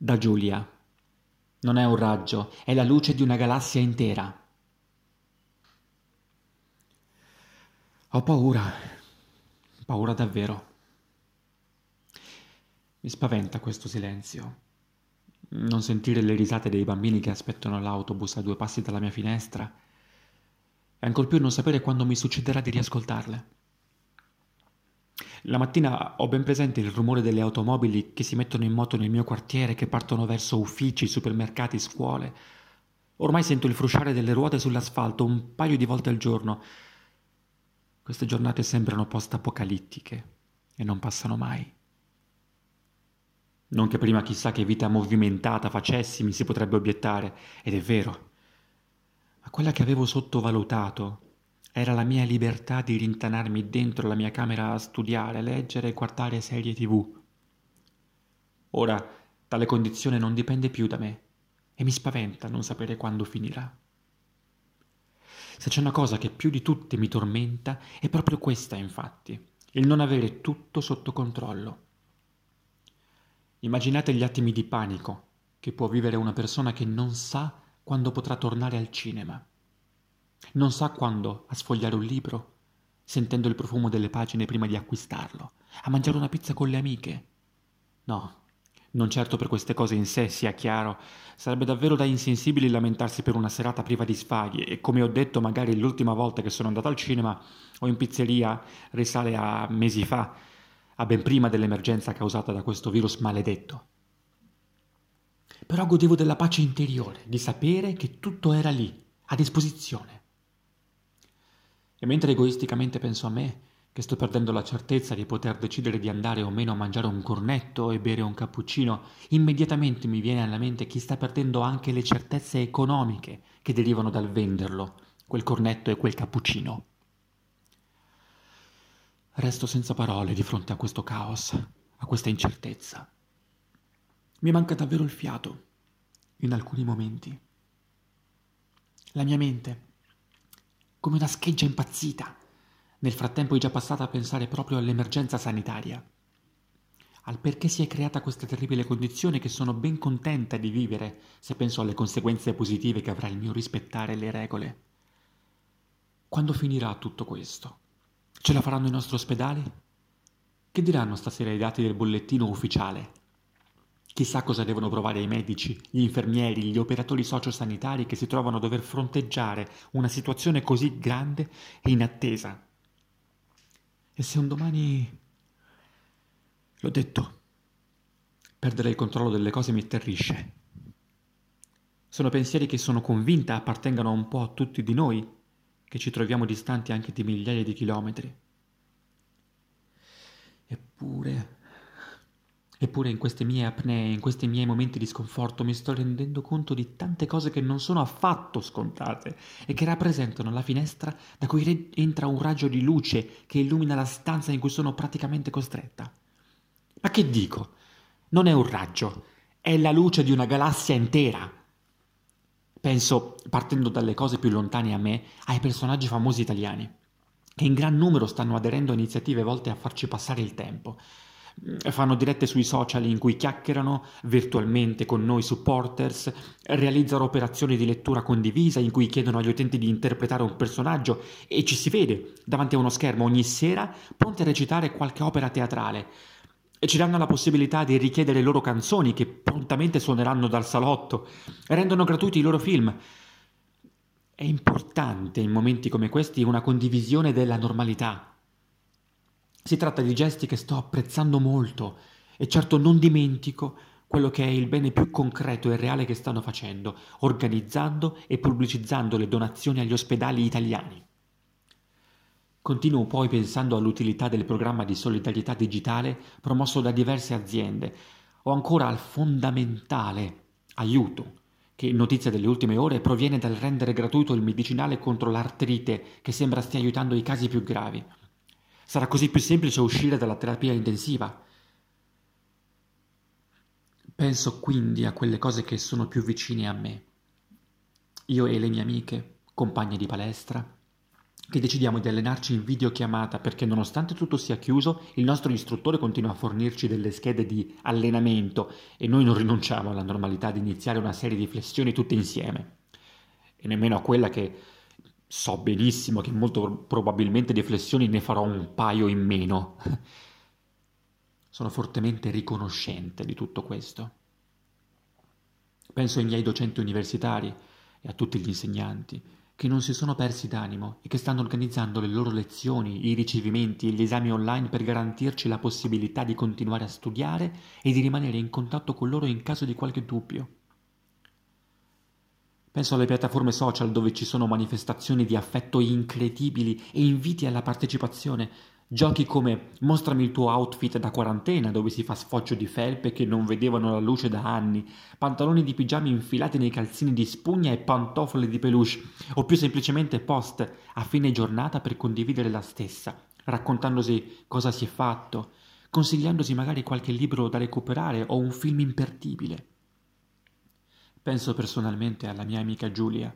Da Giulia. Non è un raggio, è la luce di una galassia intera. Ho paura, paura davvero. Mi spaventa questo silenzio. Non sentire le risate dei bambini che aspettano l'autobus a due passi dalla mia finestra e ancor più non sapere quando mi succederà di riascoltarle. La mattina ho ben presente il rumore delle automobili che si mettono in moto nel mio quartiere, che partono verso uffici, supermercati, scuole. Ormai sento il frusciare delle ruote sull'asfalto un paio di volte al giorno. Queste giornate sembrano post-apocalittiche e non passano mai. Non che prima chissà che vita movimentata facessi, mi si potrebbe obiettare, ed è vero. Ma quella che avevo sottovalutato era la mia libertà di rintanarmi dentro la mia camera a studiare, leggere e guardare serie tv. Ora tale condizione non dipende più da me e mi spaventa non sapere quando finirà. Se c'è una cosa che più di tutte mi tormenta è proprio questa, infatti, il non avere tutto sotto controllo. Immaginate gli attimi di panico che può vivere una persona che non sa quando potrà tornare al cinema non sa quando a sfogliare un libro, sentendo il profumo delle pagine prima di acquistarlo, a mangiare una pizza con le amiche. No, non certo per queste cose in sé, sia chiaro, sarebbe davvero da insensibili lamentarsi per una serata priva di sfaghi e come ho detto magari l'ultima volta che sono andato al cinema o in pizzeria risale a mesi fa, a ben prima dell'emergenza causata da questo virus maledetto. Però godevo della pace interiore, di sapere che tutto era lì, a disposizione. E mentre egoisticamente penso a me, che sto perdendo la certezza di poter decidere di andare o meno a mangiare un cornetto e bere un cappuccino, immediatamente mi viene alla mente chi sta perdendo anche le certezze economiche che derivano dal venderlo, quel cornetto e quel cappuccino. Resto senza parole di fronte a questo caos, a questa incertezza. Mi manca davvero il fiato, in alcuni momenti. La mia mente come una scheggia impazzita. Nel frattempo è già passata a pensare proprio all'emergenza sanitaria, al perché si è creata questa terribile condizione che sono ben contenta di vivere se penso alle conseguenze positive che avrà il mio rispettare le regole. Quando finirà tutto questo? Ce la faranno i nostri ospedali? Che diranno stasera i dati del bollettino ufficiale? Chissà cosa devono provare i medici, gli infermieri, gli operatori sociosanitari che si trovano a dover fronteggiare una situazione così grande e inattesa. E se un domani... L'ho detto, perdere il controllo delle cose mi atterrisce. Sono pensieri che sono convinta appartengano un po' a tutti di noi, che ci troviamo distanti anche di migliaia di chilometri. Eppure Eppure in queste mie apnee, in questi miei momenti di sconforto, mi sto rendendo conto di tante cose che non sono affatto scontate e che rappresentano la finestra da cui re- entra un raggio di luce che illumina la stanza in cui sono praticamente costretta. Ma che dico? Non è un raggio, è la luce di una galassia intera. Penso, partendo dalle cose più lontane a me, ai personaggi famosi italiani, che in gran numero stanno aderendo a iniziative volte a farci passare il tempo fanno dirette sui social in cui chiacchierano virtualmente con noi supporters, realizzano operazioni di lettura condivisa in cui chiedono agli utenti di interpretare un personaggio e ci si vede davanti a uno schermo ogni sera pronti a recitare qualche opera teatrale. E ci danno la possibilità di richiedere loro canzoni che prontamente suoneranno dal salotto, rendono gratuiti i loro film. È importante in momenti come questi una condivisione della normalità, si tratta di gesti che sto apprezzando molto e certo non dimentico quello che è il bene più concreto e reale che stanno facendo, organizzando e pubblicizzando le donazioni agli ospedali italiani. Continuo poi pensando all'utilità del programma di solidarietà digitale promosso da diverse aziende o ancora al fondamentale aiuto che, notizia delle ultime ore, proviene dal rendere gratuito il medicinale contro l'artrite che sembra stia aiutando i casi più gravi. Sarà così più semplice uscire dalla terapia intensiva. Penso quindi a quelle cose che sono più vicine a me. Io e le mie amiche, compagne di palestra, che decidiamo di allenarci in videochiamata perché nonostante tutto sia chiuso, il nostro istruttore continua a fornirci delle schede di allenamento e noi non rinunciamo alla normalità di iniziare una serie di flessioni tutte insieme. E nemmeno a quella che so benissimo che molto probabilmente di flessioni ne farò un paio in meno. Sono fortemente riconoscente di tutto questo. Penso ai miei docenti universitari e a tutti gli insegnanti che non si sono persi d'animo e che stanno organizzando le loro lezioni, i ricevimenti e gli esami online per garantirci la possibilità di continuare a studiare e di rimanere in contatto con loro in caso di qualche dubbio. Penso alle piattaforme social dove ci sono manifestazioni di affetto incredibili e inviti alla partecipazione Giochi come mostrami il tuo outfit da quarantena dove si fa sfoggio di felpe che non vedevano la luce da anni, pantaloni di pigiami infilati nei calzini di spugna e pantofole di peluche, o più semplicemente post a fine giornata per condividere la stessa, raccontandosi cosa si è fatto, consigliandosi magari qualche libro da recuperare o un film imperdibile. Penso personalmente alla mia amica Giulia,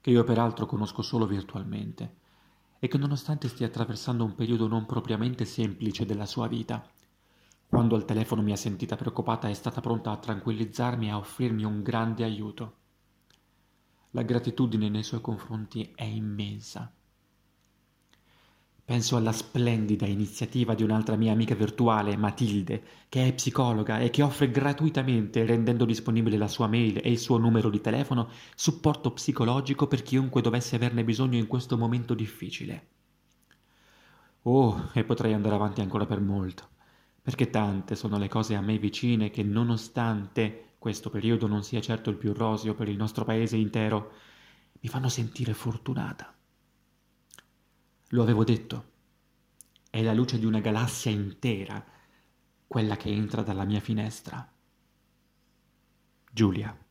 che io peraltro conosco solo virtualmente e che nonostante stia attraversando un periodo non propriamente semplice della sua vita, quando al telefono mi ha sentita preoccupata è stata pronta a tranquillizzarmi e a offrirmi un grande aiuto. La gratitudine nei suoi confronti è immensa. Penso alla splendida iniziativa di un'altra mia amica virtuale, Matilde, che è psicologa e che offre gratuitamente, rendendo disponibile la sua mail e il suo numero di telefono, supporto psicologico per chiunque dovesse averne bisogno in questo momento difficile. Oh, e potrei andare avanti ancora per molto, perché tante sono le cose a me vicine che, nonostante questo periodo non sia certo il più roseo per il nostro paese intero, mi fanno sentire fortunata. Lo avevo detto. È la luce di una galassia intera quella che entra dalla mia finestra. Giulia.